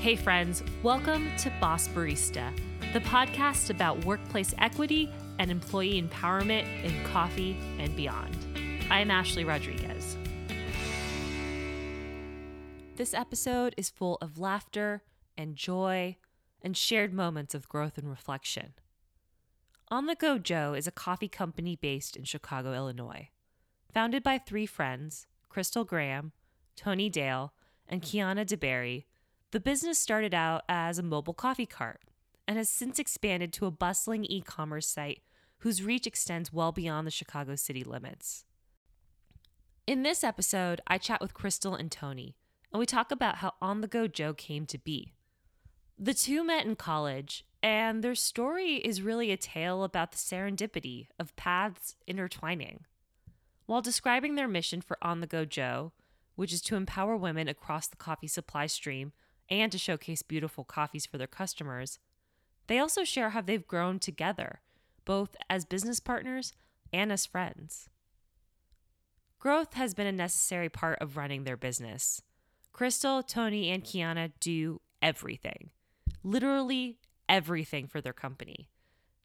Hey, friends, welcome to Boss Barista, the podcast about workplace equity and employee empowerment in coffee and beyond. I'm Ashley Rodriguez. This episode is full of laughter and joy and shared moments of growth and reflection. On the Go Jo is a coffee company based in Chicago, Illinois. Founded by three friends, Crystal Graham, Toni Dale, and Quiana DeBerry, the business started out as a mobile coffee cart and has since expanded to a bustling e commerce site whose reach extends well beyond the Chicago city limits. In this episode, I chat with Crystal and Toni, and we talk about how On the Go Jo came to be. The two met in college, and their story is really a tale about the serendipity of paths intertwining. While describing their mission for On the Go Jo, which is to empower women across the coffee supply stream and to showcase beautiful coffees for their customers, they also share how they've grown together, both as business partners and as friends. Growth has been a necessary part of running their business. Crystal, Toni, and Quiana do everything literally everything for their company.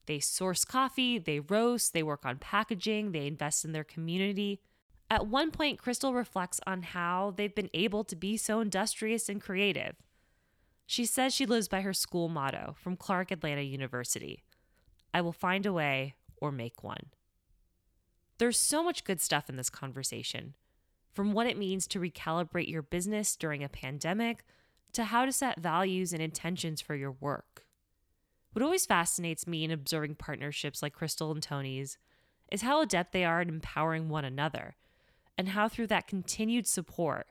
They source coffee, they roast, they work on packaging, they invest in their community. At one point, Crystal reflects on how they've been able to be so industrious and creative. She says she lives by her school motto from Clark Atlanta University I will find a way or make one. There's so much good stuff in this conversation, from what it means to recalibrate your business during a pandemic to how to set values and intentions for your work. What always fascinates me in observing partnerships like Crystal and Toni's is how adept they are at empowering one another, and how through that continued support,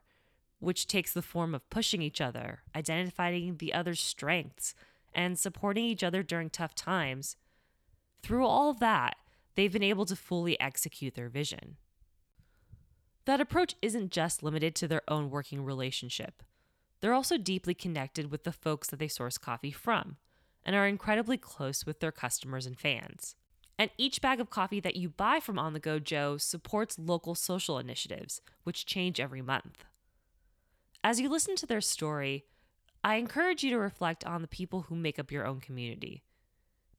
which takes the form of pushing each other, identifying the other's strengths, and supporting each other during tough times, through all that, they've been able to fully execute their vision. That approach isn't just limited to their own working relationship. They're also deeply connected with the folks that they source coffee from and are incredibly close with their customers and fans. And each bag of coffee that you buy from On the Go Jo supports local social initiatives, which change every month. As you listen to their story, I encourage you to reflect on the people who make up your own community.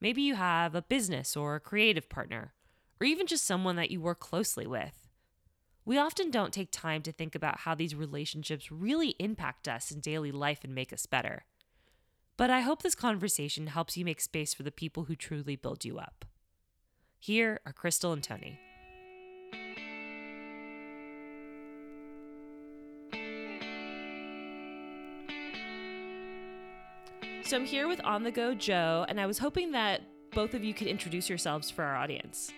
Maybe you have a business or a creative partner, or even just someone that you work closely with. We often don't take time to think about how these relationships really impact us in daily life and make us better. But I hope this conversation helps you make space for the people who truly build you up. Here are Crystal and Toni. So I'm here with On the Go Jo, and I was hoping that both of you could introduce yourselves for our audience.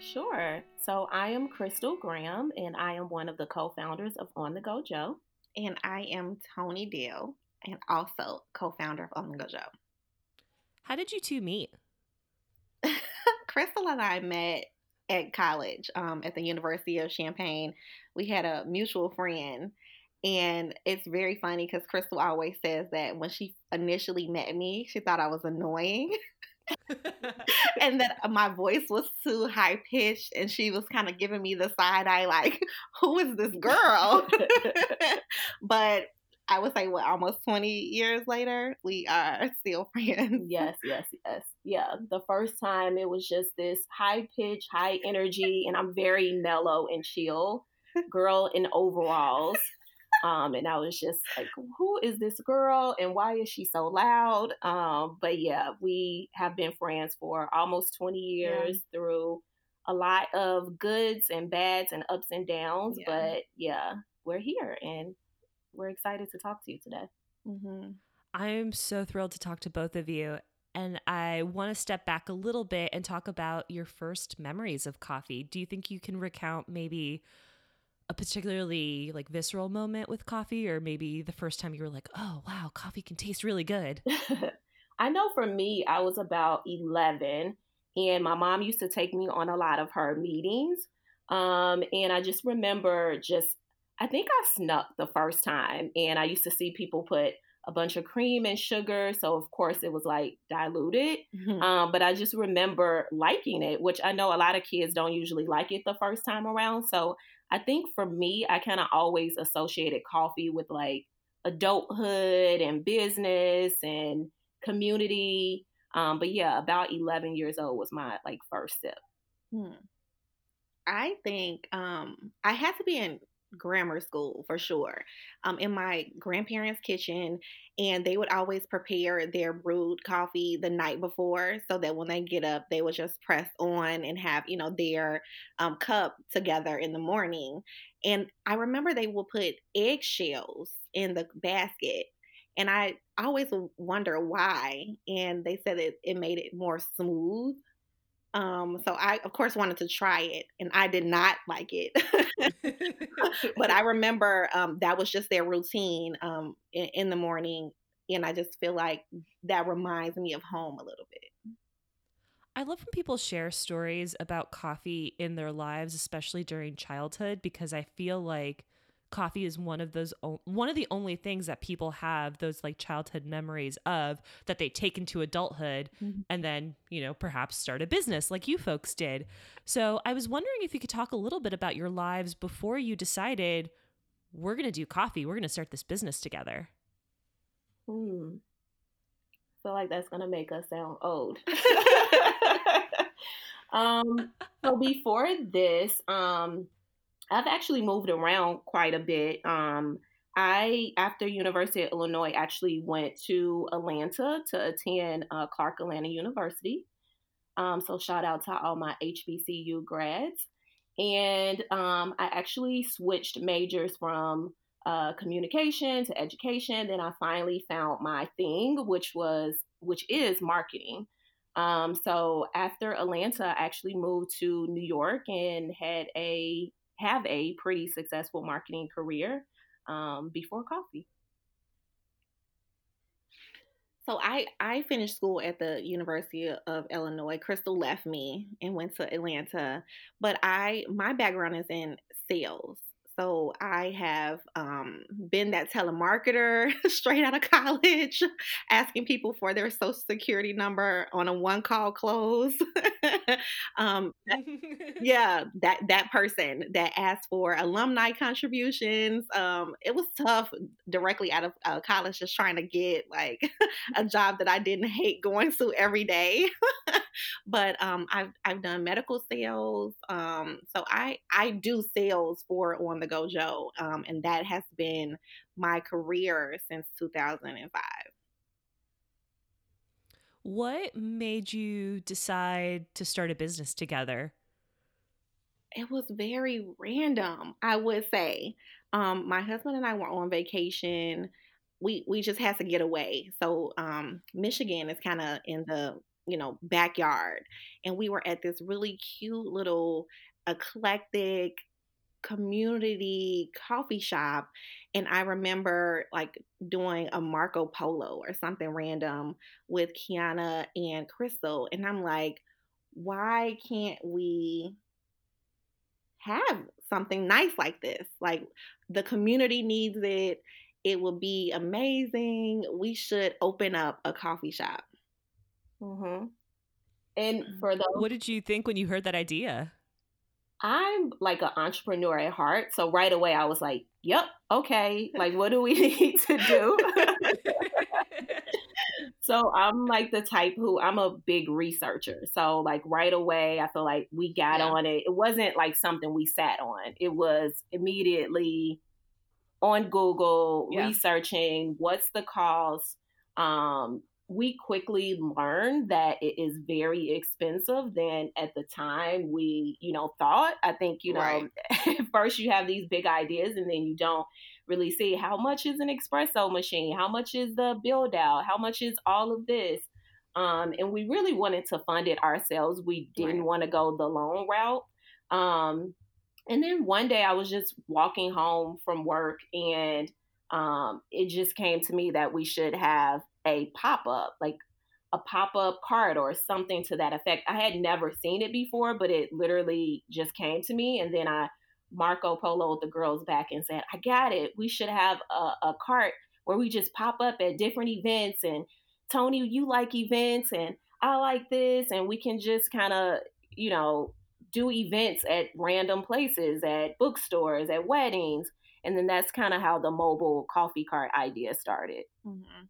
Sure. So I am Crystal Graham, and I am one of the co founders of On the Go Jo. And I am Toni Dale, and also co founder of On the Go Jo. How did you two meet? Crystal and I met at college um, at the University of Champaign. We had a mutual friend. And it's very funny because Crystal always says that when she initially met me, she thought I was annoying. and that my voice was too high pitched and she was kind of giving me the side eye like who is this girl? But i would say what almost 20 years later we are still friends. Yes yes yes. Yeah the first time it was just this high pitch high energy and i'm very mellow and chill girl in overalls um, and I was just like, who is this girl and why is she so loud? Um, but yeah, we have been friends for almost 20 years yeah. through a lot of goods and bads and ups and downs. Yeah. But yeah, we're here and we're excited to talk to you today. Mm-hmm. I'm so thrilled to talk to both of you. And I want to step back a little bit and talk about your first memories of coffee. Do you think you can recount maybe a particularly like visceral moment with coffee or maybe the first time you were like oh wow coffee can taste really good. I know for me i was about 11 and my mom used to take me on a lot of her meetings um, and i just remember just i think i snuck the first time and i used to see people put a bunch of cream and sugar. So, of course, it was like diluted. Mm-hmm. Um, but I just remember liking it, which I know a lot of kids don't usually like it the first time around. So, I think for me, I kind of always associated coffee with like adulthood and business and community. Um, but yeah, about 11 years old was my like first sip. Hmm. I think um, I had to be in grammar school for sure um, in my grandparents' kitchen, and they would always prepare their brewed coffee the night before so that when they get up, they would just press on and have, you know, their um, cup together in the morning. And I remember they would put eggshells in the basket. And I always wonder why. And they said it, it made it more smooth. Um, so I, of course, wanted to try it, and I did not like it. but I remember um, that was just their routine um, in, in the morning, and I just feel like that reminds me of home a little bit. I love when people share stories about coffee in their lives, especially during childhood, because I feel like coffee is one of those one of the only things that people have those like childhood memories of that they take into adulthood mm-hmm. and then you know perhaps start a business like you folks did. So i was wondering if you could talk a little bit about your lives before you decided we're going to do coffee. We're going to start this business together. Hmm. I feel like that's going to make us sound old. Um so before this um I've actually moved around quite a bit. Um, I, after University of Illinois, actually went to Atlanta to attend uh, Clark Atlanta University. Um, so shout out to all my HBCU grads. And um, I actually switched majors from uh, communication to education. Then I finally found my thing, which was which is marketing. Um, so after Atlanta, I actually moved to New York and had a have a pretty successful marketing career um, before coffee. So I I finished school at the University of Illinois. Crystal left me and went to Atlanta, but I my background is in sales. So I have um, been that telemarketer straight out of college, asking people for their social security number on a one call close. um, yeah, that that person that asked for alumni contributions. Um, it was tough directly out of uh, college, just trying to get like a job that I didn't hate going to every day. but um, I've I've done medical sales. Um, so I I do sales for on the Go Jo, um, and that has been my career since 2005. What made you decide to start a business together? It was very random, I would say. Um, my husband and I were on vacation. We we just had to get away. So um, Michigan is kind of in the you know backyard, and we were at this really cute little eclectic community coffee shop and I remember like doing a Marco Polo or something random with Quiana and Crystal and I'm like why can't we have something nice like this? Like the community needs it. It will be amazing. We should open up a coffee shop. Mm-hmm. and for the what did you think when you heard that idea I'm like an entrepreneur at heart. So right away I was like, yep, okay. Like, what do we need to do? so I'm like the type who I'm a big researcher. So like right away I feel like we got yeah. on it. It wasn't like something we sat on. It was immediately on Google yeah. researching what's the cost, um, we quickly learned that it is very expensive than at the time we you know thought i think you know right. first you have these big ideas and then you don't really see how much is an espresso machine how much is the build out how much is all of this um, and we really wanted to fund it ourselves we didn't right. want to go the loan route um, and then one day i was just walking home from work and um, it just came to me that we should have a pop up, like a pop up card or something to that effect. I had never seen it before, but it literally just came to me. And then I Marco Polo the girls back and said, I got it. We should have a, a cart where we just pop up at different events. And Toni, you like events, and I like this. And we can just kind of, you know, do events at random places, at bookstores, at weddings. And then that's kind of how the mobile coffee cart idea started. Mhm.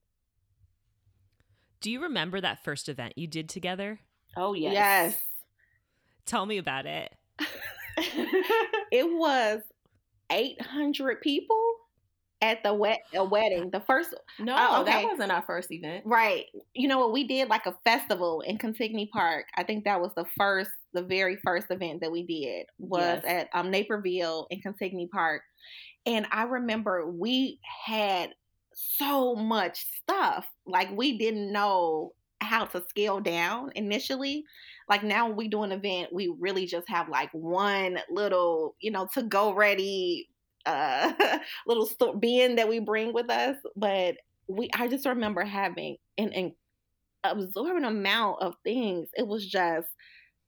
Do you remember that first event you did together? Oh, yes. Yes. Tell me about it. it was 800 people at the wet a wedding. The first No, Oh, that wasn't our first event. right. You know what we did like a festival in Cantigny Park. I think that was the first the very first event that we did was Yes. at um Naperville in Cantigny Park. And I remember we had so much stuff. Like we didn't know how to scale down initially. Like now when we do an event, we really just have like one little, you know, to go ready uh little sto- bin that we bring with us. But we I just remember having an, an absorbent amount of things. It was just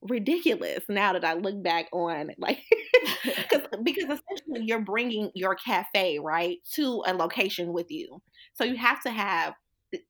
ridiculous now that I look back on like because essentially you're bringing your cafe, right, to a location with you. So you have to have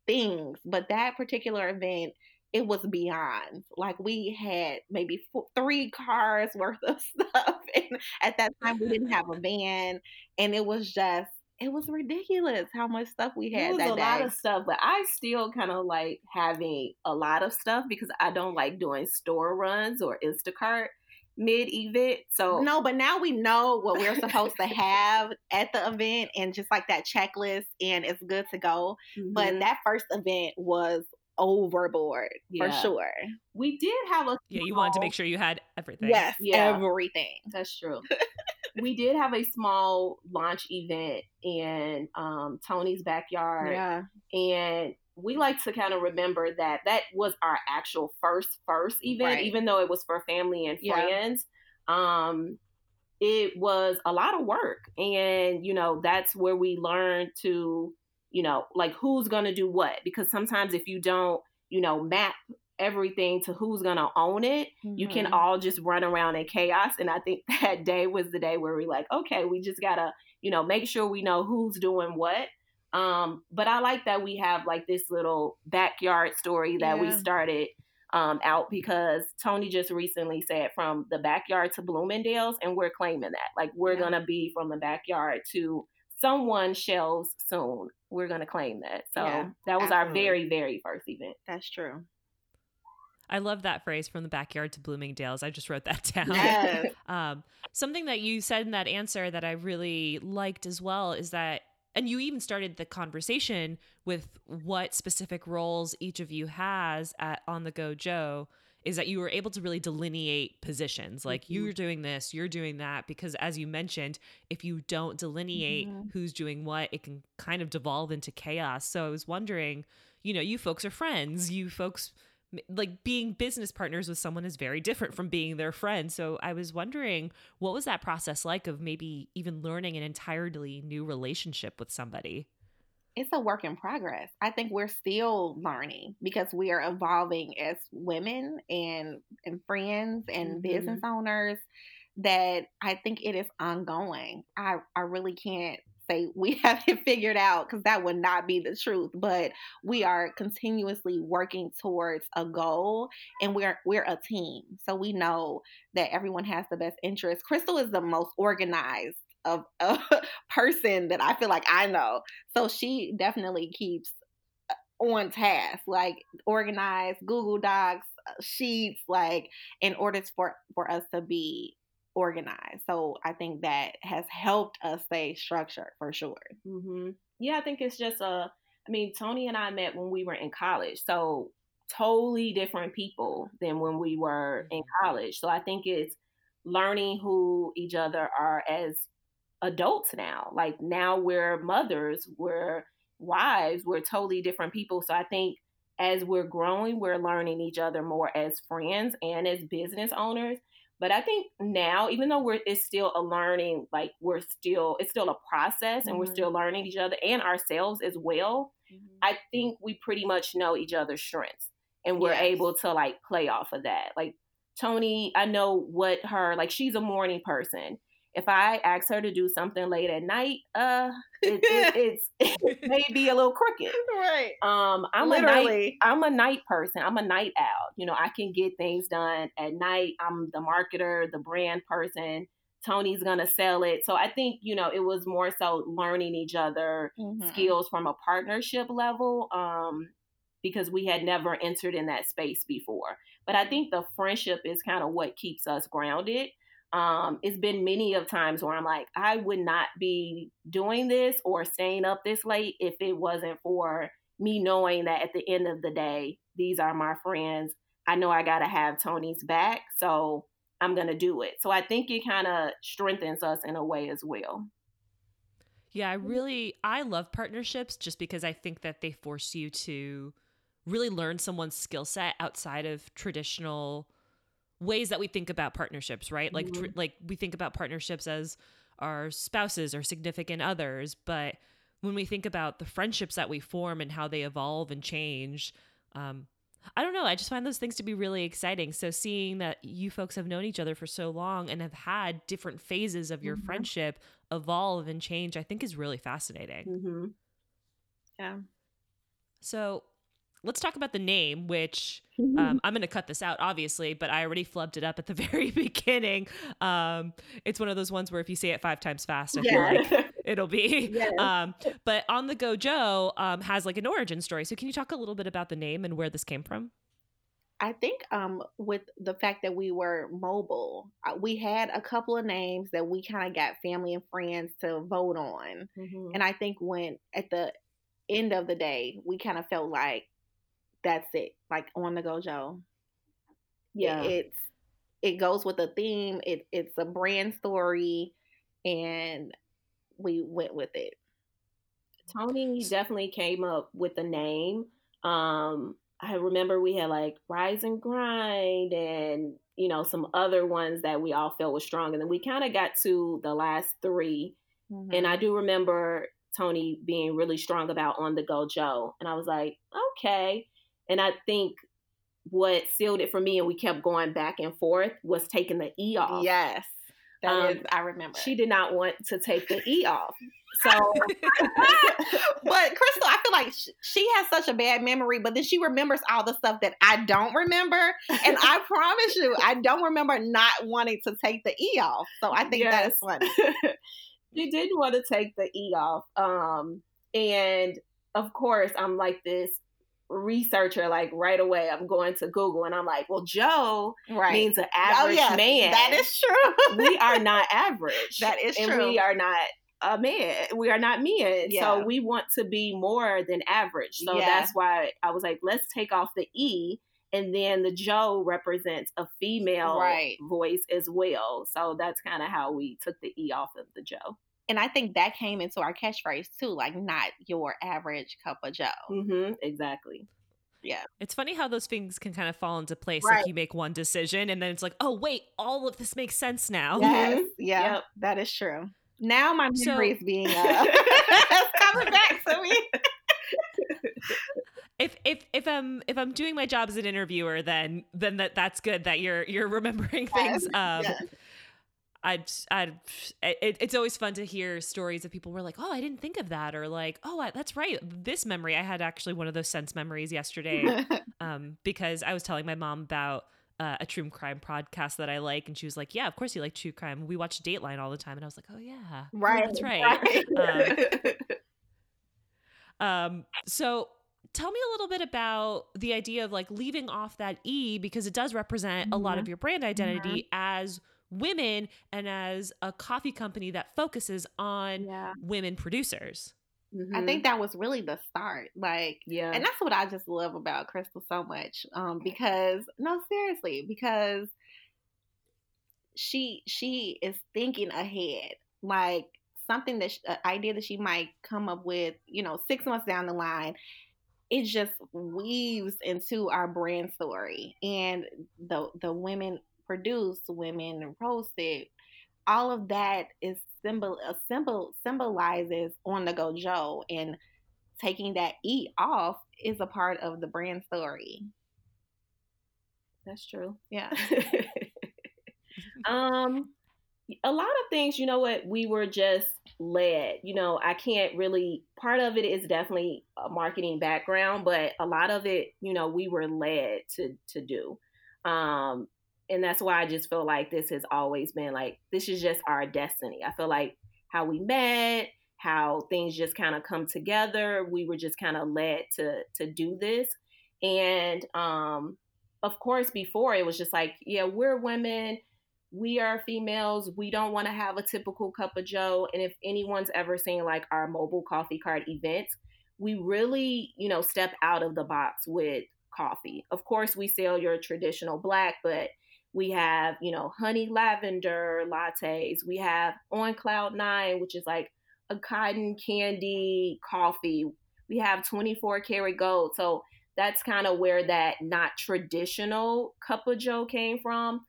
things, but that particular event it was beyond. Like we had maybe four, three cars worth of stuff, and at that time we didn't have a van, and it was just it was ridiculous how much stuff we had It was that a day. lot of stuff, but I still kind of like having a lot of stuff because I don't like doing store runs or Instacart mid event. So no, but now we know what we're supposed to have at the event, and just like that checklist, and it's good to go. But Mhm. that first event was overboard for sure. we did have a Yeah, you wanted to make sure you had everything. Yes, Yeah. everything. That's true. we did have a small launch event in um, Toni's backyard, Yeah, and we like to kind of remember that that was our actual first first event, Right. even though it was for family and Yeah. friends. Um, it was a lot of work, and you know that's where we learned to, you know, like who's gonna do what, because sometimes if you don't, you know, map everything to who's gonna own it you can Mhm. all just run around in chaos and i think that day was the day where we're like okay we just gotta you know make sure we know who's doing what um but i like that we have like this little backyard story that we started um out because toni just recently said from the backyard to bloomingdale's and we're claiming that like we're Yeah. gonna be from the backyard to someone's shelves soon we're gonna claim that so Yeah, that was our very very first event That's true. I love that phrase from the backyard to Bloomingdale's. I just wrote that down. Yes. Um, something that you said in that answer that I really liked as well is that, and you even started the conversation with what specific roles each of you has at On the Go Jo, is that you were able to really delineate positions. Like Mhm. you're doing this, you're doing that, because as you mentioned, if you don't delineate Mhm. who's doing what, it can kind of devolve into chaos. So I was wondering, you know, you folks are friends, you folks like being business partners with someone is very different from being their friend. So I was wondering, what was that process like of maybe even learning an entirely new relationship with somebody? it's a work in progress. I think we're still learning because we are evolving as women and and friends and Mhm. business owners that I think it is ongoing. I I really can't say we have it figured out because that would not be the truth, but we are continuously working towards a goal and we're we're a team. So we know that everyone has the best interest. Crystal is the most organized of a person that I feel like I know. So she definitely keeps uh, on task, like organized Google Docs, uh, sheets, like in order for for us to be organized. So I think that has helped us stay structured for sure. hmm Yeah, I think it's just a. I mean, Toni and I met when we were in college, so totally different people than when we were in college. So I think it's learning who each other are as adults now. Like now we're mothers, we're wives, we're totally different people. So I think as we're growing, we're learning each other more as friends and as business owners. But I think now, even though we're it's still a learning, like we're still it's still a process and we're Mhm. still learning each other and ourselves as well. I think we pretty much know each other's strengths and we're Yes. able to like play off of that. Like Toni, I know what her like she's a morning person. If I ask her to do something late at night, uh it, it, it's it may be a little crooked. right. Um I'm a night Literally. I'm a night person. I'm a night owl. You know, I can get things done at night. I'm the marketer, the brand person. Toni's gonna sell it. So I think you know it was more so learning each other mm-hmm. skills from a partnership level. Um, because we had never entered in that space before. But I think the friendship is kind of what keeps us grounded. Um, it's been many of times where I'm like, I would not be doing this or staying up this late if it wasn't for me knowing that at the end of the day, these are my friends. I know I got to have Toni's back. So I'm going to do it. So I think it kind of strengthens us in a way as well. Yeah, I really I love partnerships just because I think that they force you to really learn someone's skill set outside of traditional ways that we think about partnerships, right? Like mm-hmm. tr- like we think about partnerships as our spouses or significant others, but when we think about the friendships that we form and how they evolve and change, um, I don't know. I just find those things to be really exciting. So seeing that you folks have known each other for so long and have had different phases of your mm-hmm. friendship evolve and change, I think is really fascinating. Mm-hmm. Yeah. So let's talk about the name, which um, I'm going to cut this out, obviously, but I already flubbed it up at the very beginning. Um, it's one of those ones where if you say it five times fast, I yeah. feel like it'll be. Yes. Um, but On the Go Jo um, has like an origin story. So can you talk a little bit about the name and where this came from? I think um, with the fact that we were mobile, uh, we had a couple of names that we kind of got family and friends to vote on. Mm-hmm. And I think when at the end of the day, we kind of felt like that's it. Like on the go Jo. Yeah. It, it's it goes with a theme. It it's a brand story and we went with it. Toni definitely came up with the name. Um I remember we had like Rise and Grind and you know some other ones that we all felt was strong and then we kind of got to the last 3 mm-hmm. and I do remember Toni being really strong about on the go Jo and I was like okay and I think what sealed it for me, and we kept going back and forth, was taking the E off. Yes. That um, is, I remember. She did not want to take the E off. So, but Crystal, I feel like she has such a bad memory, but then she remembers all the stuff that I don't remember. And I promise you, I don't remember not wanting to take the E off. So I think yes. that's funny. she did want to take the E off. Um, and of course, I'm like this researcher like right away i'm going to google and i'm like well joe right. means an oh, average oh, man that is true we are not average that is and true we are not a man we are not men yeah. so we want to be more than average so yeah. that's why i was like let's take off the e and then the joe represents a female right. voice as well so that's kind of how we took the e off of the joe and I think that came into our catchphrase too, like not your average cup of Joe. Mm-hmm, exactly. Yeah. It's funny how those things can kind of fall into place. Right. Like you make one decision and then it's like, oh, wait, all of this makes sense now. Yes. Mm-hmm. Yeah. Yep. That is true. Now my memory so, is being uh, coming back to me. if if if I'm if I'm doing my job as an interviewer, then then that that's good that you're you're remembering things. Um, yes. I'd, I'd, it, it's always fun to hear stories of people who are like, oh, I didn't think of that, or like, oh, I, that's right, this memory. I had actually one of those sense memories yesterday, um, because I was telling my mom about uh, a true crime podcast that I like, and she was like, yeah, of course you like true crime. We watch Dateline all the time, and I was like, oh yeah, right, that's right. right. um, um, so tell me a little bit about the idea of like leaving off that e because it does represent mm-hmm. a lot of mm-hmm. your brand identity mm-hmm. as women and as a coffee company that focuses on yeah. women producers. Mm-hmm. I think that was really the start. Like, yeah. And that's what I just love about Crystal so much. Um, because no, seriously, because she she is thinking ahead. Like something that she, an idea that she might come up with, you know, six months down the line, it just weaves into our brand story and the the women produced, women and roasted, all of that is symbol a symbol symbolizes on the go Jo and taking that E off is a part of the brand story. That's true. Yeah. um a lot of things, you know what, we were just led. You know, I can't really part of it is definitely a marketing background, but a lot of it, you know, we were led to to do. Um and that's why I just feel like this has always been like this is just our destiny. I feel like how we met, how things just kind of come together. We were just kind of led to to do this. And um of course before it was just like, yeah, we're women, we are females, we don't want to have a typical cup of joe. And if anyone's ever seen like our mobile coffee cart events, we really, you know, step out of the box with coffee. Of course, we sell your traditional black, but we have, you know, honey lavender lattes. We have on cloud nine, which is like a cotton candy coffee. We have 24 karat gold. So that's kind of where that not traditional cup of joe came from.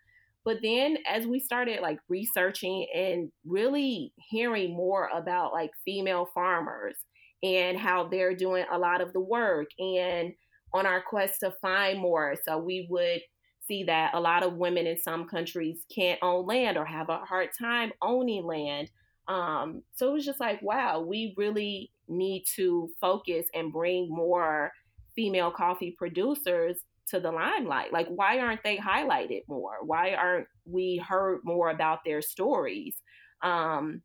But then as we started like researching and really hearing more about like female farmers and how they're doing a lot of the work and on our quest to find more. So we would see that a lot of women in some countries can't own land or have a hard time owning land. Um, so it was just like, wow, we really need to focus and bring more female coffee producers to the limelight. Like, why aren't they highlighted more? Why aren't we heard more about their stories? Um,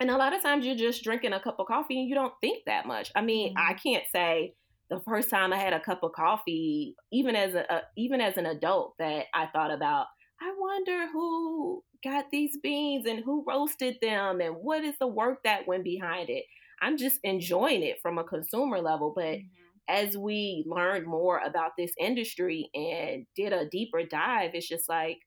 and a lot of times you're just drinking a cup of coffee and you don't think that much. I mean, mm-hmm. I can't say the first time I had a cup of coffee, even as a, a even as an adult, that I thought about. I wonder who got these beans and who roasted them and what is the work that went behind it. I'm just enjoying it from a consumer level, but mm-hmm. as we learned more about this industry and did a deeper dive, it's just like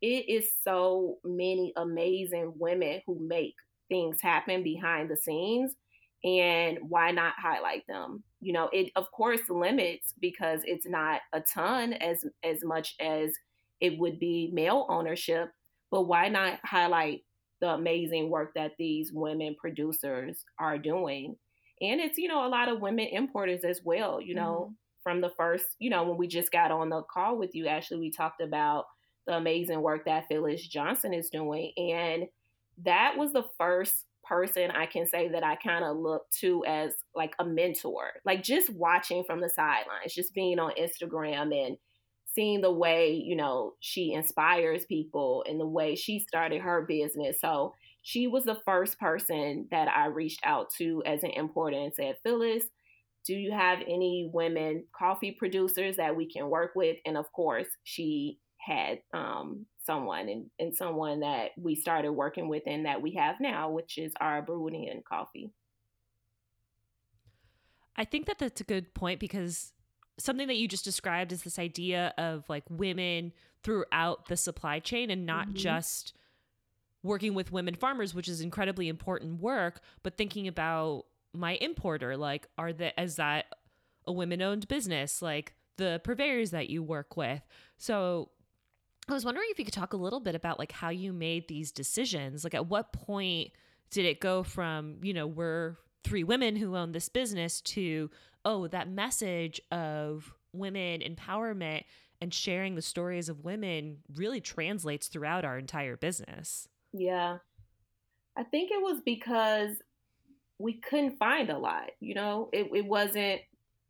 it is so many amazing women who make things happen behind the scenes and why not highlight them you know it of course limits because it's not a ton as as much as it would be male ownership but why not highlight the amazing work that these women producers are doing and it's you know a lot of women importers as well you know mm-hmm. from the first you know when we just got on the call with you actually we talked about the amazing work that phyllis johnson is doing and that was the first person I can say that I kind of look to as like a mentor. Like just watching from the sidelines, just being on Instagram and seeing the way, you know, she inspires people and the way she started her business. So she was the first person that I reached out to as an importer and said, Phyllis, do you have any women coffee producers that we can work with? And of course, she had um, someone and, and someone that we started working with and that we have now, which is our Burundian coffee. I think that that's a good point because something that you just described is this idea of like women throughout the supply chain and not mm-hmm. just working with women farmers, which is incredibly important work, but thinking about my importer, like are that is that a women owned business, like the purveyors that you work with. So I was wondering if you could talk a little bit about like how you made these decisions. Like at what point did it go from, you know, we're three women who own this business to, oh, that message of women empowerment and sharing the stories of women really translates throughout our entire business. Yeah. I think it was because we couldn't find a lot, you know, it, it wasn't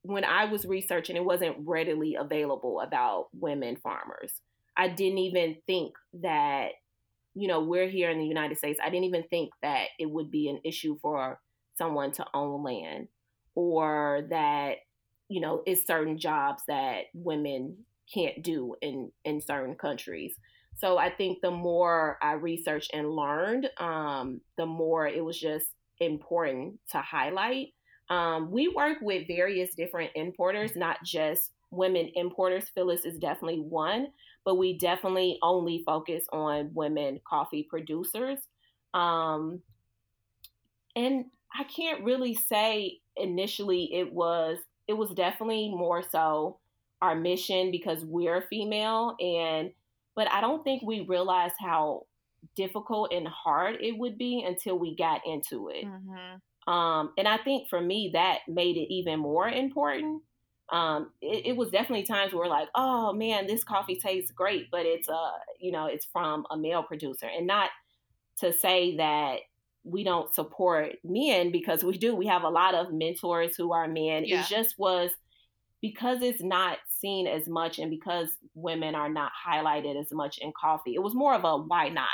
when I was researching, it wasn't readily available about women farmers. I didn't even think that, you know, we're here in the United States. I didn't even think that it would be an issue for someone to own land or that, you know, it's certain jobs that women can't do in, in certain countries. So I think the more I researched and learned, um, the more it was just important to highlight. Um, we work with various different importers, not just women importers. Phyllis is definitely one, but we definitely only focus on women coffee producers. Um, and I can't really say initially it was it was definitely more so our mission because we're female and but I don't think we realized how difficult and hard it would be until we got into it. Mm-hmm. Um, and I think for me that made it even more important um, it, it, was definitely times where like, oh man, this coffee tastes great, but it's uh, you know, it's from a male producer, and not to say that we don't support men because we do. We have a lot of mentors who are men. Yeah. It just was because it's not seen as much and because women are not highlighted as much in coffee, it was more of a why not?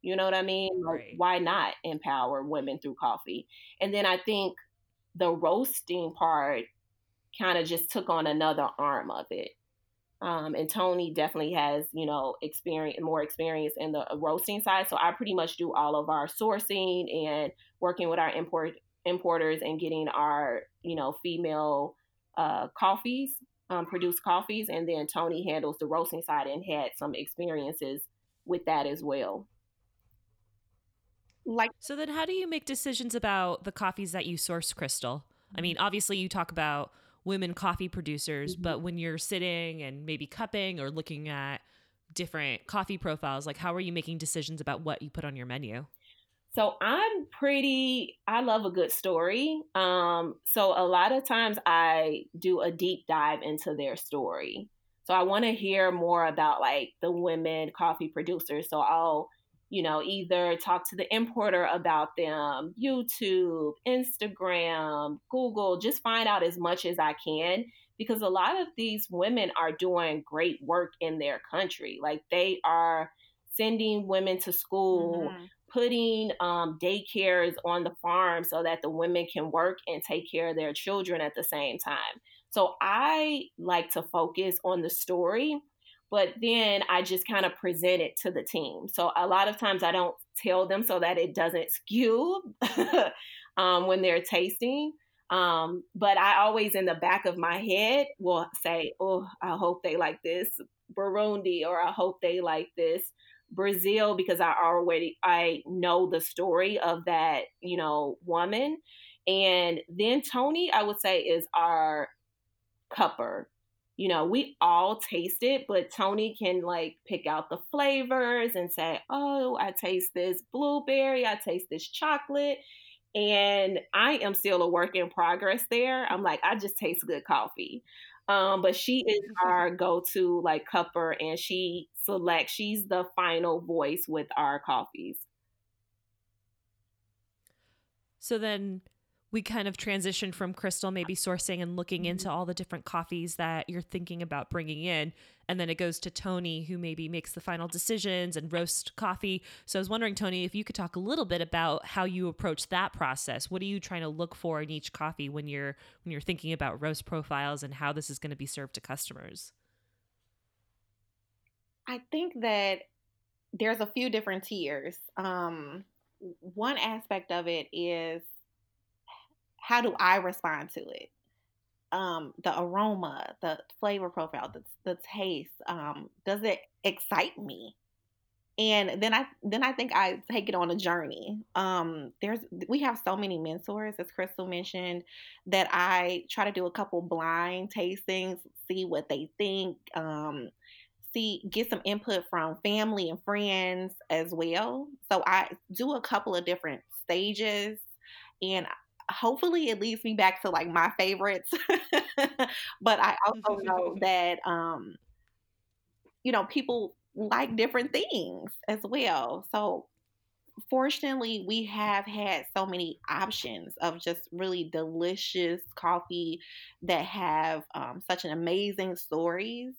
You know what I mean? Like, why not empower women through coffee? And then I think the roasting part kind of just took on another arm of it. Um, and Toni definitely has, you know, experience more experience in the roasting side. So I pretty much do all of our sourcing and working with our import importers and getting our, you know, female uh, coffees, um, produced coffees, and then Toni handles the roasting side and had some experiences with that as well. Like So then how do you make decisions about the coffees that you source, Crystal? I mean, obviously you talk about women coffee producers, Mhm. but when you're sitting and maybe cupping or looking at different coffee profiles, like how are you making decisions about what you put on your menu? So I'm pretty I love a good story. Um so a lot of times I do a deep dive into their story. So I want to hear more about like the women coffee producers. So I'll you know either talk to the importer about them, YouTube, Instagram, Google, just find out as much as I can because a lot of these women are doing great work in their country. Like they are sending women to school mhm. putting um, daycares on the farm so that the women can work and take care of their children at the same time. So I like to focus on the story, but then I just kind of present it to the team. So a lot of times I don't tell them so that it doesn't skew um, when they're tasting. Um, but I always in the back of my head will say, "Oh, I hope they like this Burundi," or "I hope they like this Brazil," because I already I know the story of that you know woman. And then Toni, I would say, is our cupper. You know, we all taste it, but Toni can like pick out the flavors and say, "Oh, I taste this blueberry, I taste this chocolate." and I am still a work in progress there. I'm like, I just taste good coffee. Um, but she is our go-to like cupper and she selects, she's the final voice with our coffees. So then we kind of transition from Crystal maybe sourcing and looking into all the different coffees that you're thinking about bringing in. And then it goes to Toni, who maybe makes the final decisions and roast coffee. So I was wondering, Toni, if you could talk a little bit about how you approach that process. What are you trying to look for in each coffee when you're when you're thinking about roast profiles and how this is going to be served to customers? I think that there's a few different tiers. Um, one aspect of it is how do I respond to it? Um, the aroma, the flavor profile, the, the taste. Um, does it excite me? And then I then I think I take it on a journey. Um, there's we have so many mentors, as Crystal mentioned, that I try to do a couple blind tastings, see what they think. Um, see get some input from family and friends as well. So I do a couple of different stages and hopefully it leads me back to like my favorites. but I also know that um you know people like different things as well. So fortunately we have had so many options of just really delicious coffee that have um, such an amazing stories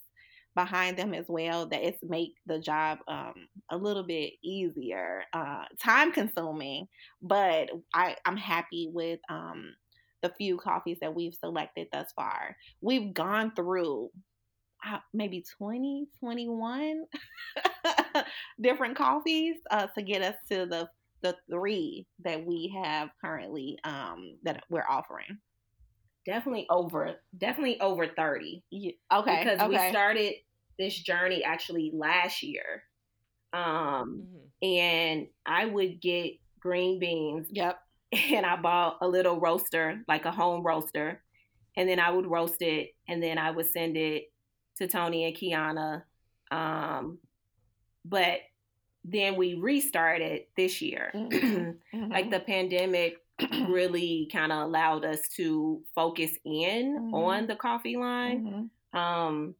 behind them as well that it's make the job um, a little bit easier uh, time consuming but I, i'm happy with um, the few coffees that we've selected thus far. We've gone through uh, maybe 20 21 different coffees uh, to get us to the the three that we have currently um, that we're offering Definitely over, definitely over 30. yeah. okay Because okay. we started this journey actually last year. Um, Mhm. and I would get green beans yep and I bought a little roaster, like a home roaster, and then I would roast it, and then I would send it to Toni and Quiana. Um, but then we restarted this year. Mhm. like Mhm. the pandemic really kind of allowed us to focus in Mhm. on the coffee line Mhm. um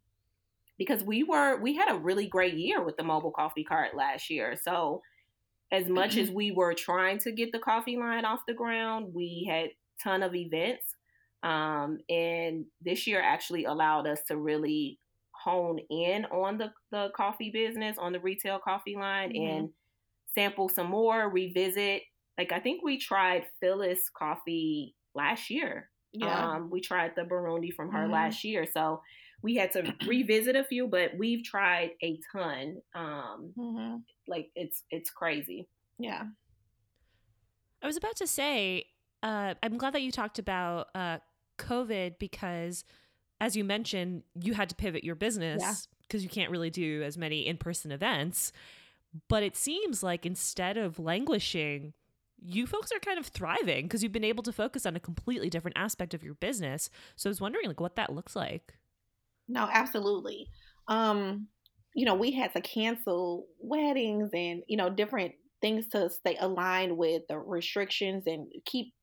because we were we had a really great year with the mobile coffee cart last year so as much as we were trying to get the coffee line off the ground we had ton of events Um, and this year actually allowed us to really hone in on the, the coffee business, on the retail coffee line, mm-hmm. and sample some more, revisit. Like, I think we tried Phyllis coffee last year. Yeah. Um, we tried the Burundi from her mm-hmm. last year. So we had to revisit a few, but we've tried a ton. Um, mm-hmm. Like, it's it's crazy. Yeah. I was about to say, uh, I'm glad that you talked about uh, COVID because, as you mentioned, you had to pivot your business because yeah. you can't really do as many in person events. But it seems like instead of languishing, you folks are kind of thriving because you've been able to focus on a completely different aspect of your business. So I was wondering like what that looks like. No, absolutely. Um, you know, we had to cancel weddings and, you know, different things to stay aligned with the restrictions and keep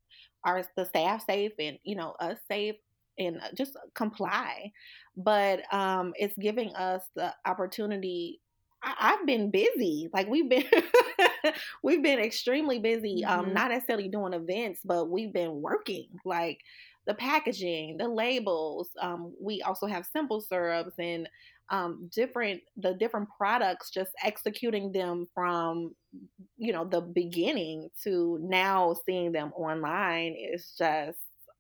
our the staff safe and you know us safe and uh, just comply but um it's giving us the opportunity I, have been busy like we've been we've been extremely busy um, mm-hmm. um not necessarily doing events but we've been working like the packaging the labels um we also have simple syrups and um, different the different products just executing them from you know the beginning to now seeing them online is just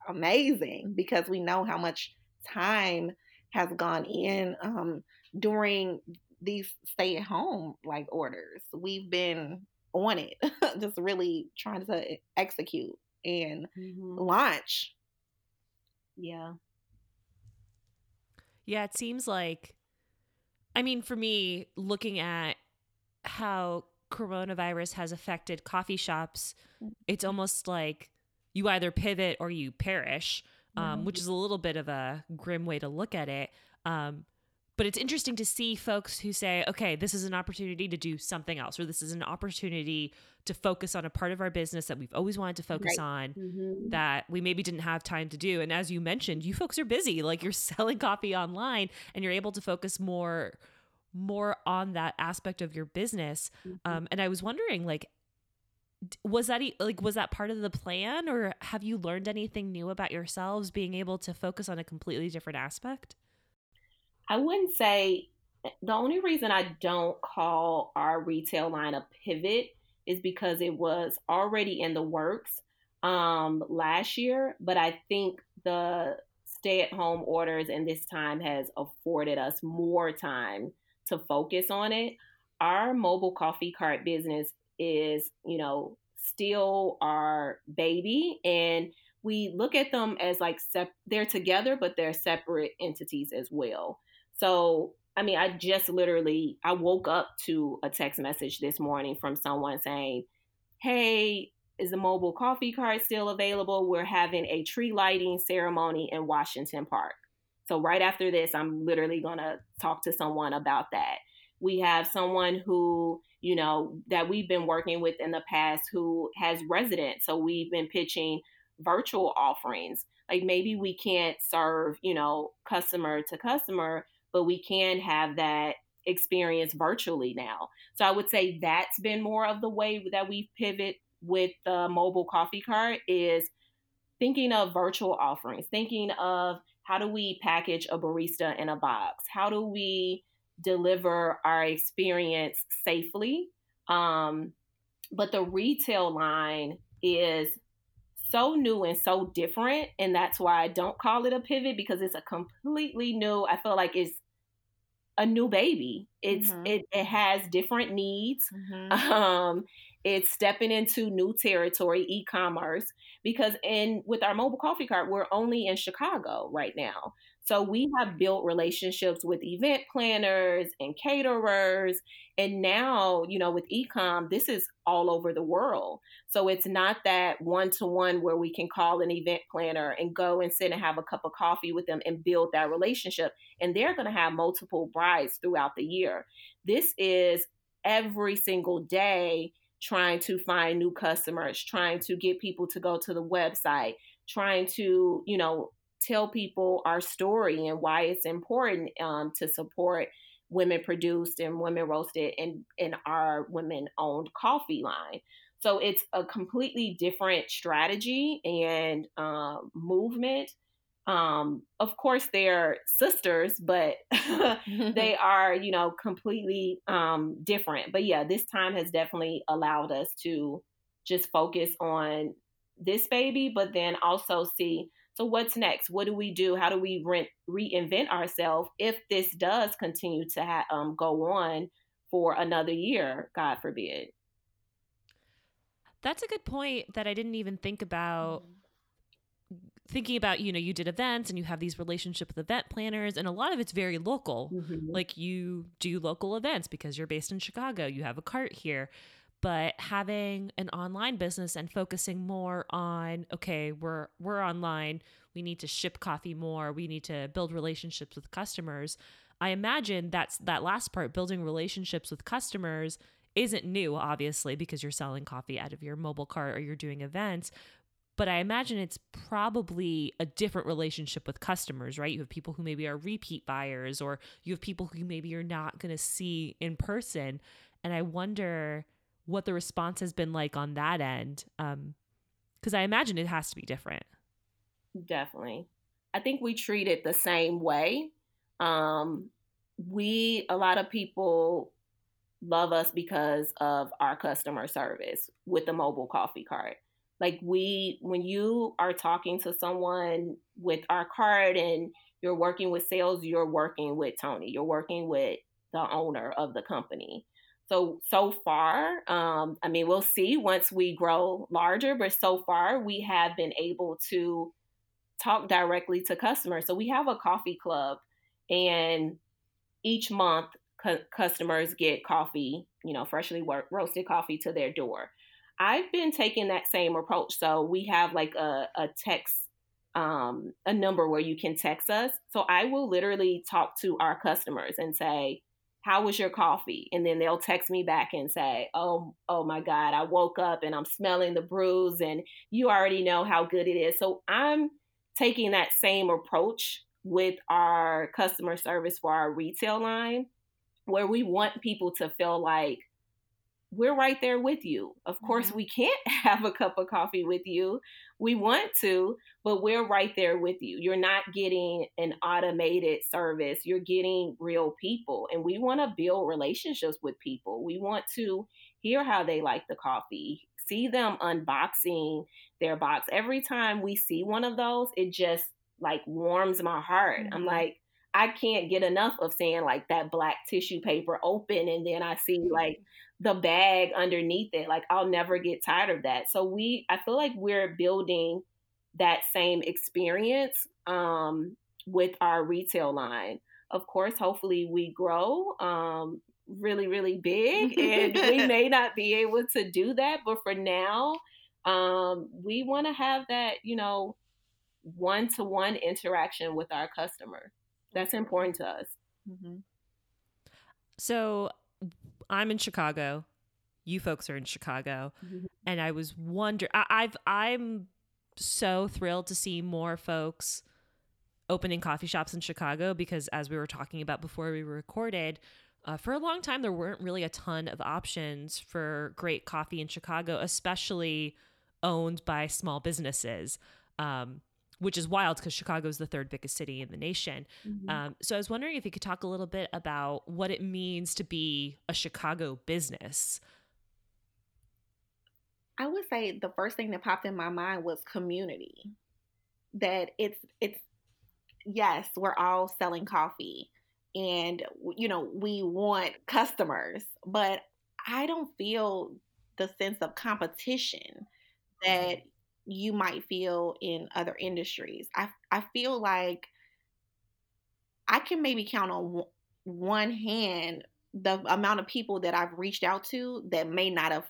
amazing because we know how much time has gone in um, during these stay at home like orders we've been on it just really trying to execute and mm-hmm. launch yeah yeah it seems like I mean, for me, looking at how coronavirus has affected coffee shops, mm. it's almost like you either pivot or you perish, um, mm-hmm. which is a little bit of a grim way to look at it. Um, but it's interesting to see folks who say, okay, this is an opportunity to do something else, or this is an opportunity to focus on a part of our business that we've always wanted to focus right. on mm-hmm. that we maybe didn't have time to do. And as you mentioned, you folks are busy, like you're selling coffee online and you're able to focus more more on that aspect of your business. Mm-hmm. Um, and I was wondering, like, was that like was that part of the plan or have you learned anything new about yourselves being able to focus on a completely different aspect I wouldn't say the only reason I don't call our retail line a pivot is because it was already in the works um, last year, but I think the stay at home orders and this time has afforded us more time to focus on it. Our mobile coffee cart business is, you know, still our baby and we look at them as like sep- they're together but they're separate entities as well so, I mean, I just literally I woke up to a text message this morning from someone saying, "Hey, is the mobile coffee cart still available? We're having a tree lighting ceremony in Washington Park." So right after this, I'm literally going to talk to someone about that. We have someone who, you know, that we've been working with in the past who has residents. So we've been pitching virtual offerings. Like maybe we can't serve, you know, customer to customer, but we can have that experience virtually now. So I would say that's been more of the way that we've pivot with the mobile coffee cart is thinking of virtual offerings, thinking of how do we package a barista in a box? How do we deliver our experience safely? Um, but the retail line is so new and so different. And that's why I don't call it a pivot because it's a completely new, I feel like it's a new baby. It's mm-hmm. it, it has different needs. Mm-hmm. Um, it's stepping into new territory, e-commerce, because in with our mobile coffee cart, we're only in Chicago right now. So we have built relationships with event planners and caterers. And now, you know, with ecom, this is all over the world. So it's not that one to one where we can call an event planner and go and sit and have a cup of coffee with them and build that relationship. And they're going to have multiple brides throughout the year. This is every single day trying to find new customers, trying to get people to go to the website, trying to, you know, tell people our story and why it's important um, to support women produced and women roasted and in our women owned coffee line. So it's a completely different strategy and uh, movement um, of course they're sisters, but they are, you know, completely um, different. But yeah, this time has definitely allowed us to just focus on this baby, but then also see so what's next? What do we do? How do we re- reinvent ourselves if this does continue to ha- um, go on for another year? God forbid. That's a good point that I didn't even think about. Mm-hmm thinking about you know you did events and you have these relationship with event planners and a lot of it's very local mm-hmm. like you do local events because you're based in chicago you have a cart here but having an online business and focusing more on okay we're we're online we need to ship coffee more we need to build relationships with customers i imagine that's that last part building relationships with customers isn't new obviously because you're selling coffee out of your mobile cart or you're doing events but I imagine it's probably a different relationship with customers, right? You have people who maybe are repeat buyers, or you have people who maybe you're not going to see in person. And I wonder what the response has been like on that end. Um, because I imagine it has to be different. Definitely. I think we treat it the same way. Um, we, a lot of people love us because of our customer service with the mobile coffee cart like we when you are talking to someone with our card and you're working with sales you're working with toni you're working with the owner of the company so so far um, i mean we'll see once we grow larger but so far we have been able to talk directly to customers so we have a coffee club and each month cu- customers get coffee you know freshly roasted coffee to their door I've been taking that same approach. So we have like a, a text, um, a number where you can text us. So I will literally talk to our customers and say, how was your coffee? And then they'll text me back and say, oh, oh my God, I woke up and I'm smelling the brews and you already know how good it is. So I'm taking that same approach with our customer service for our retail line where we want people to feel like we're right there with you. Of course, mm-hmm. we can't have a cup of coffee with you. We want to, but we're right there with you. You're not getting an automated service, you're getting real people. And we want to build relationships with people. We want to hear how they like the coffee, see them unboxing their box. Every time we see one of those, it just like warms my heart. Mm-hmm. I'm like, I can't get enough of seeing like that black tissue paper open and then I see like the bag underneath it. Like I'll never get tired of that. So we I feel like we're building that same experience um, with our retail line. Of course, hopefully we grow um, really, really big and we may not be able to do that, but for now, um, we want to have that, you know, one to one interaction with our customer that's important to us. Mm-hmm. So I'm in Chicago. You folks are in Chicago, mm-hmm. and I was wondering. I've I'm so thrilled to see more folks opening coffee shops in Chicago because, as we were talking about before we recorded, uh, for a long time there weren't really a ton of options for great coffee in Chicago, especially owned by small businesses. Um, which is wild because Chicago is the third biggest city in the nation. Mm-hmm. Um, so I was wondering if you could talk a little bit about what it means to be a Chicago business. I would say the first thing that popped in my mind was community. That it's it's yes, we're all selling coffee and you know, we want customers, but I don't feel the sense of competition that you might feel in other industries. I I feel like I can maybe count on one hand the amount of people that I've reached out to that may not have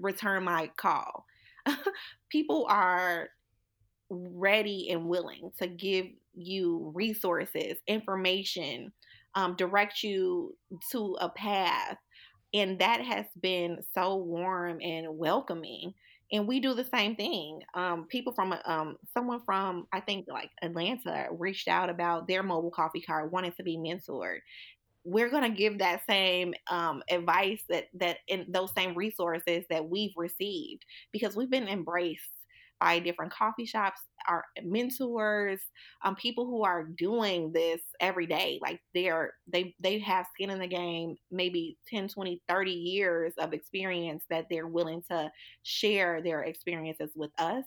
returned my call. people are ready and willing to give you resources, information, um, direct you to a path. And that has been so warm and welcoming and we do the same thing. Um, people from um, someone from I think like Atlanta reached out about their mobile coffee cart wanting to be mentored. We're gonna give that same um, advice that that in those same resources that we've received because we've been embraced by different coffee shops, our mentors, um, people who are doing this every day. Like they're they they have skin in the game, maybe 10, 20, 30 years of experience that they're willing to share their experiences with us.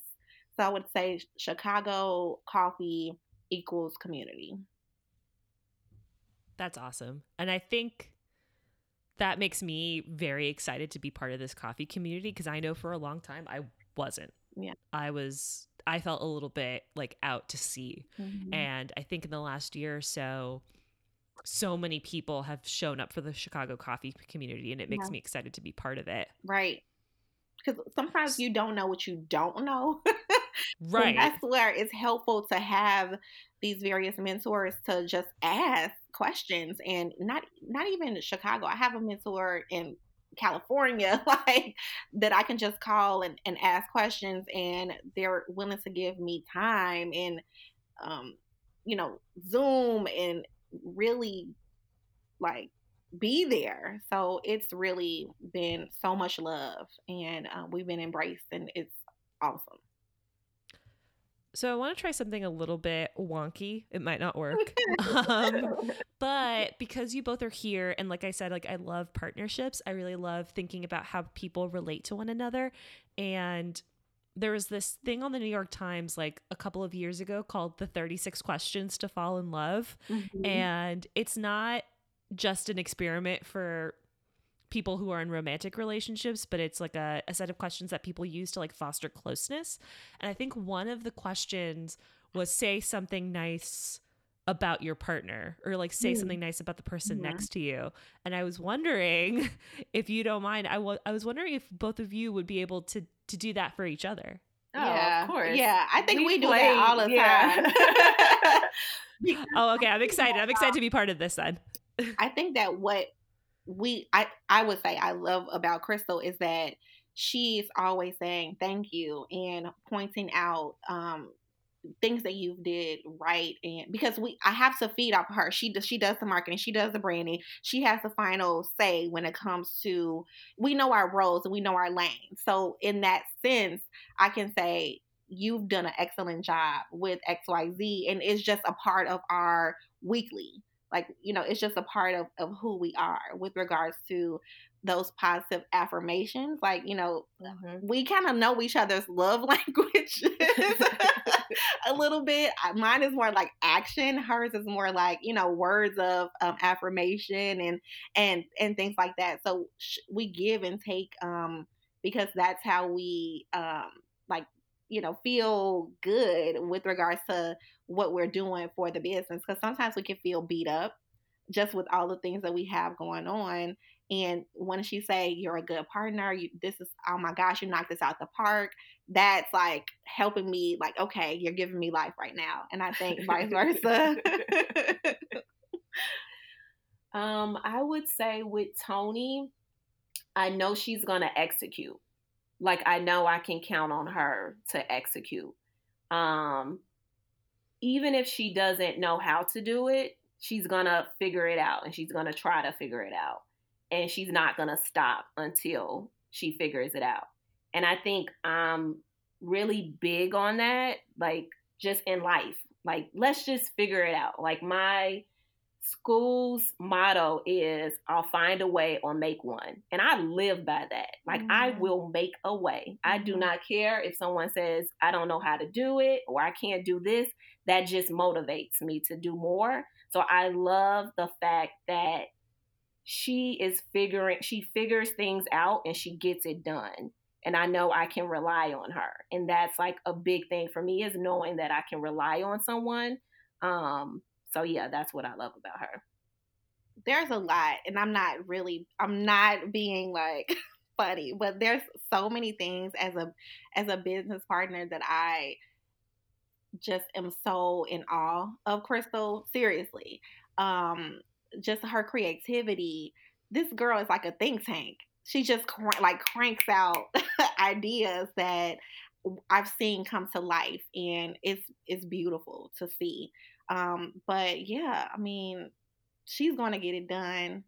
So I would say Chicago coffee equals community. That's awesome. And I think that makes me very excited to be part of this coffee community because I know for a long time I wasn't. Yeah. I was I felt a little bit like out to sea. Mm-hmm. And I think in the last year or so so many people have shown up for the Chicago coffee community and it makes yeah. me excited to be part of it. Right. Cuz sometimes you don't know what you don't know. right. And that's where it's helpful to have these various mentors to just ask questions and not not even Chicago. I have a mentor in California, like that I can just call and, and ask questions and they're willing to give me time and um, you know, Zoom and really like be there. So it's really been so much love and uh, we've been embraced and it's awesome. So I want to try something a little bit wonky. It might not work. um, but because you both are here and like I said like I love partnerships. I really love thinking about how people relate to one another and there was this thing on the New York Times like a couple of years ago called the 36 questions to fall in love mm-hmm. and it's not just an experiment for people who are in romantic relationships, but it's like a, a set of questions that people use to like foster closeness. And I think one of the questions was say something nice about your partner or like say mm. something nice about the person yeah. next to you. And I was wondering if you don't mind, I, w- I was wondering if both of you would be able to to do that for each other. Oh, yeah, of course. Yeah, I think we, we do play, that all the yeah. time. oh, okay. I'm excited. I'm excited to be part of this then. I think that what we I I would say I love about Crystal is that she's always saying thank you and pointing out um things that you did right and because we I have to feed off her. She does she does the marketing, she does the branding. She has the final say when it comes to we know our roles and we know our lane. So in that sense, I can say you've done an excellent job with XYZ and it's just a part of our weekly like you know it's just a part of, of who we are with regards to those positive affirmations like you know mm-hmm. we kind of know each other's love language a little bit. Mine is more like action. Hers is more like you know words of um, affirmation and and and things like that. So sh- we give and take um because that's how we um like you know feel good with regards to what we're doing for the business because sometimes we can feel beat up just with all the things that we have going on. And when she say you're a good partner you this is oh my gosh you knocked this out the park that's like helping me like okay you're giving me life right now and i think vice versa. Um i would say with toni i know she's gonna execute. Like I know I can count on her to execute. Um, even if she doesn't know how to do it, she's gonna figure it out and she's gonna try to figure it out. And she's not gonna stop until she figures it out. And I think I'm really big on that, like just in life. Like, let's just figure it out. Like, my school's motto is I'll find a way or make one. And I live by that. Like mm-hmm. I will make a way. I do mm-hmm. not care if someone says I don't know how to do it or I can't do this. That just motivates me to do more. So I love the fact that she is figuring she figures things out and she gets it done. And I know I can rely on her. And that's like a big thing for me is knowing that I can rely on someone. Um, so yeah, that's what I love about her. There's a lot, and I'm not really, I'm not being like funny, but there's so many things as a as a business partner that I just am so in awe of Crystal. Seriously, um, just her creativity. This girl is like a think tank. She just cr- like cranks out ideas that I've seen come to life, and it's it's beautiful to see. Um, but yeah, I mean, she's going to get it done.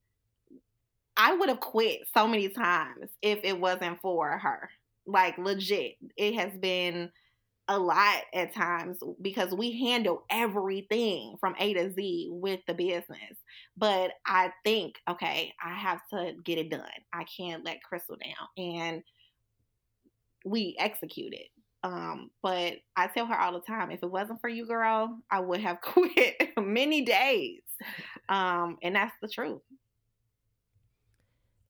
I would have quit so many times if it wasn't for her. Like legit, it has been a lot at times because we handle everything from A to Z with the business. But I think, okay, I have to get it done. I can't let Crystal down. And we execute it. Um, but I tell her all the time, if it wasn't for you, girl, I would have quit many days. Um, and that's the truth.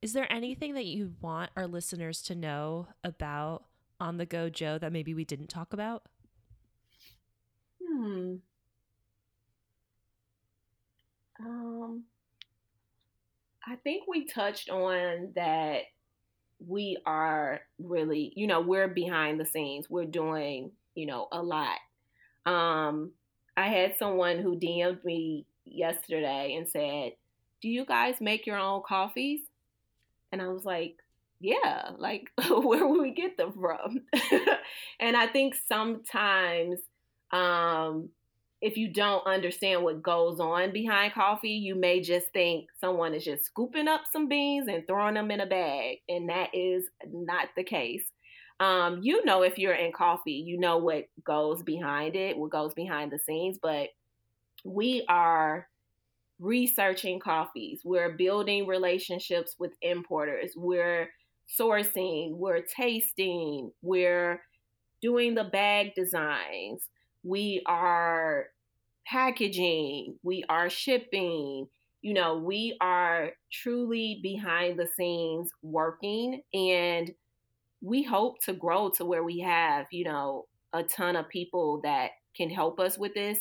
Is there anything that you want our listeners to know about on the go Jo that maybe we didn't talk about? Hmm. Um, I think we touched on that we are really, you know, we're behind the scenes. We're doing, you know, a lot. Um, I had someone who DM'd me yesterday and said, Do you guys make your own coffees? And I was like, Yeah, like where would we get them from? and I think sometimes um if you don't understand what goes on behind coffee, you may just think someone is just scooping up some beans and throwing them in a bag. And that is not the case. Um, you know, if you're in coffee, you know what goes behind it, what goes behind the scenes. But we are researching coffees, we're building relationships with importers, we're sourcing, we're tasting, we're doing the bag designs we are packaging, we are shipping, you know, we are truly behind the scenes working and we hope to grow to where we have, you know, a ton of people that can help us with this.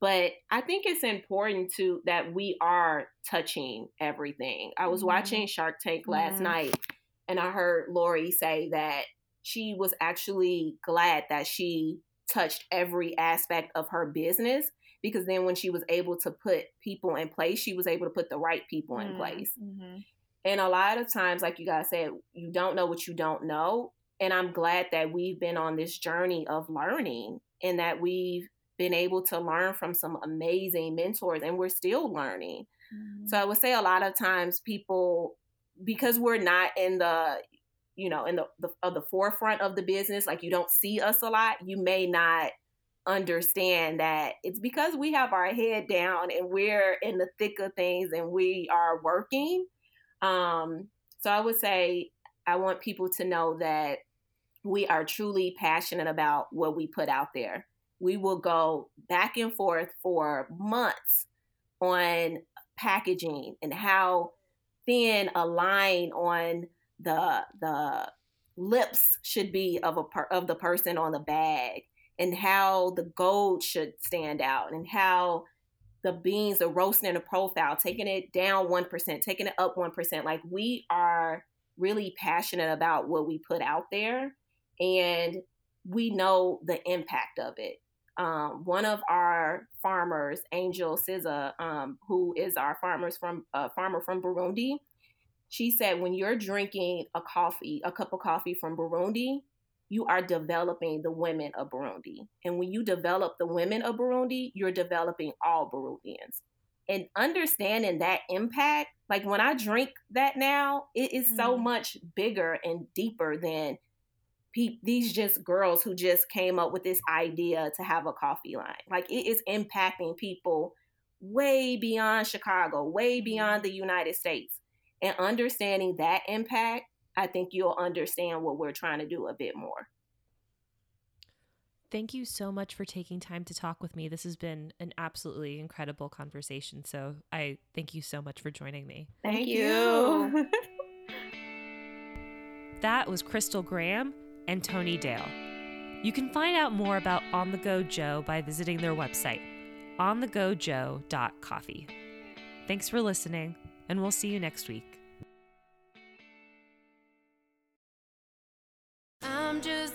But I think it's important to that we are touching everything. I was mm-hmm. watching Shark Tank last mm-hmm. night and I heard Lori say that she was actually glad that she touched every aspect of her business because then when she was able to put people in place, she was able to put the right people in mm-hmm. place. Mm-hmm. And a lot of times, like you guys said, you don't know what you don't know. And I'm glad that we've been on this journey of learning and that we've been able to learn from some amazing mentors and we're still learning. Mm-hmm. So I would say a lot of times people, because we're not in the you know in the, the of the forefront of the business like you don't see us a lot you may not understand that it's because we have our head down and we're in the thick of things and we are working. Um so i would say i want people to know that we are truly passionate about what we put out there. We will go back and forth for months on packaging and how thin a line on the the lips should be of a of the person on the bag and how the gold should stand out and how the beans are roasting in a profile taking it down 1% taking it up 1% like we are really passionate about what we put out there and we know the impact of it. Um, one of our farmers Angele Ciza um, who is our farmers from uh, farmer from burundi she said, when you're drinking a coffee, a cup of coffee from Burundi, you are developing the women of Burundi. And when you develop the women of Burundi, you're developing all Burundians. And understanding that impact, like when I drink that now, it is so mm-hmm. much bigger and deeper than pe- these just girls who just came up with this idea to have a coffee line. Like it is impacting people way beyond Chicago, way beyond mm-hmm. the United States and understanding that impact, I think you'll understand what we're trying to do a bit more. Thank you so much for taking time to talk with me. This has been an absolutely incredible conversation. So I thank you so much for joining me. Thank, thank you. that was Crystal Graham and Toni Dale. You can find out more about On the Go Jo by visiting their website, onthegojoe.coffee. Thanks for listening, and we'll see you next week.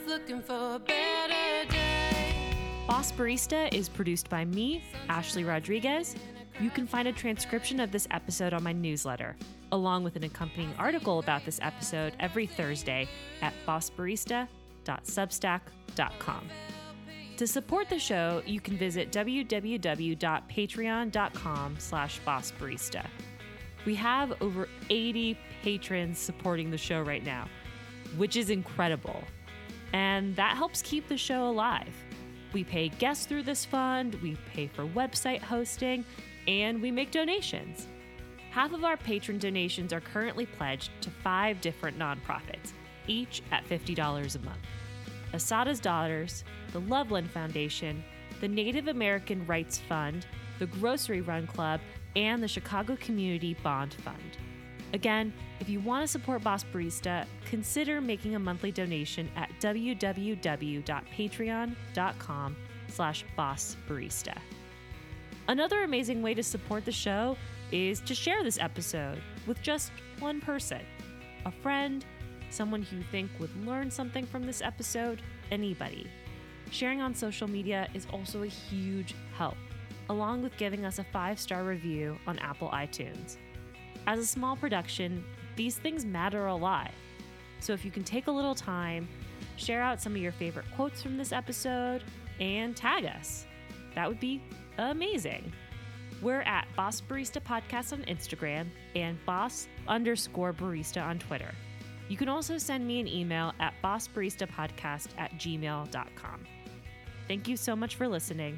looking for a better day. Boss Barista is produced by me, Ashley Rodriguez. You can find a transcription of this episode on my newsletter, along with an accompanying article about this episode every Thursday at bossbarista.substack.com. To support the show, you can visit www.patreon.com slash bossbarista. We have over 80 patrons supporting the show right now, which is incredible. and that helps keep the show alive. We pay guests through this fund, we pay for website hosting, and we make donations. Half of our patron donations are currently pledged to five different nonprofits, each at $50 a month Asada's Daughters, the Loveland Foundation, the Native American Rights Fund, the Grocery Run Club, and the Chicago Community Bond Fund. Again, if you want to support Boss Barista, consider making a monthly donation at www.patreon.com slash bossbarista. Another amazing way to support the show is to share this episode with just one person, a friend, someone who you think would learn something from this episode, anybody. Sharing on social media is also a huge help, along with giving us a five star review on Apple iTunes. As a small production, these things matter a lot. So if you can take a little time, share out some of your favorite quotes from this episode, and tag us, that would be amazing. We're at Boss Barista Podcast on Instagram and Boss underscore barista on Twitter. You can also send me an email at bossbaristapodcast at gmail.com. Thank you so much for listening,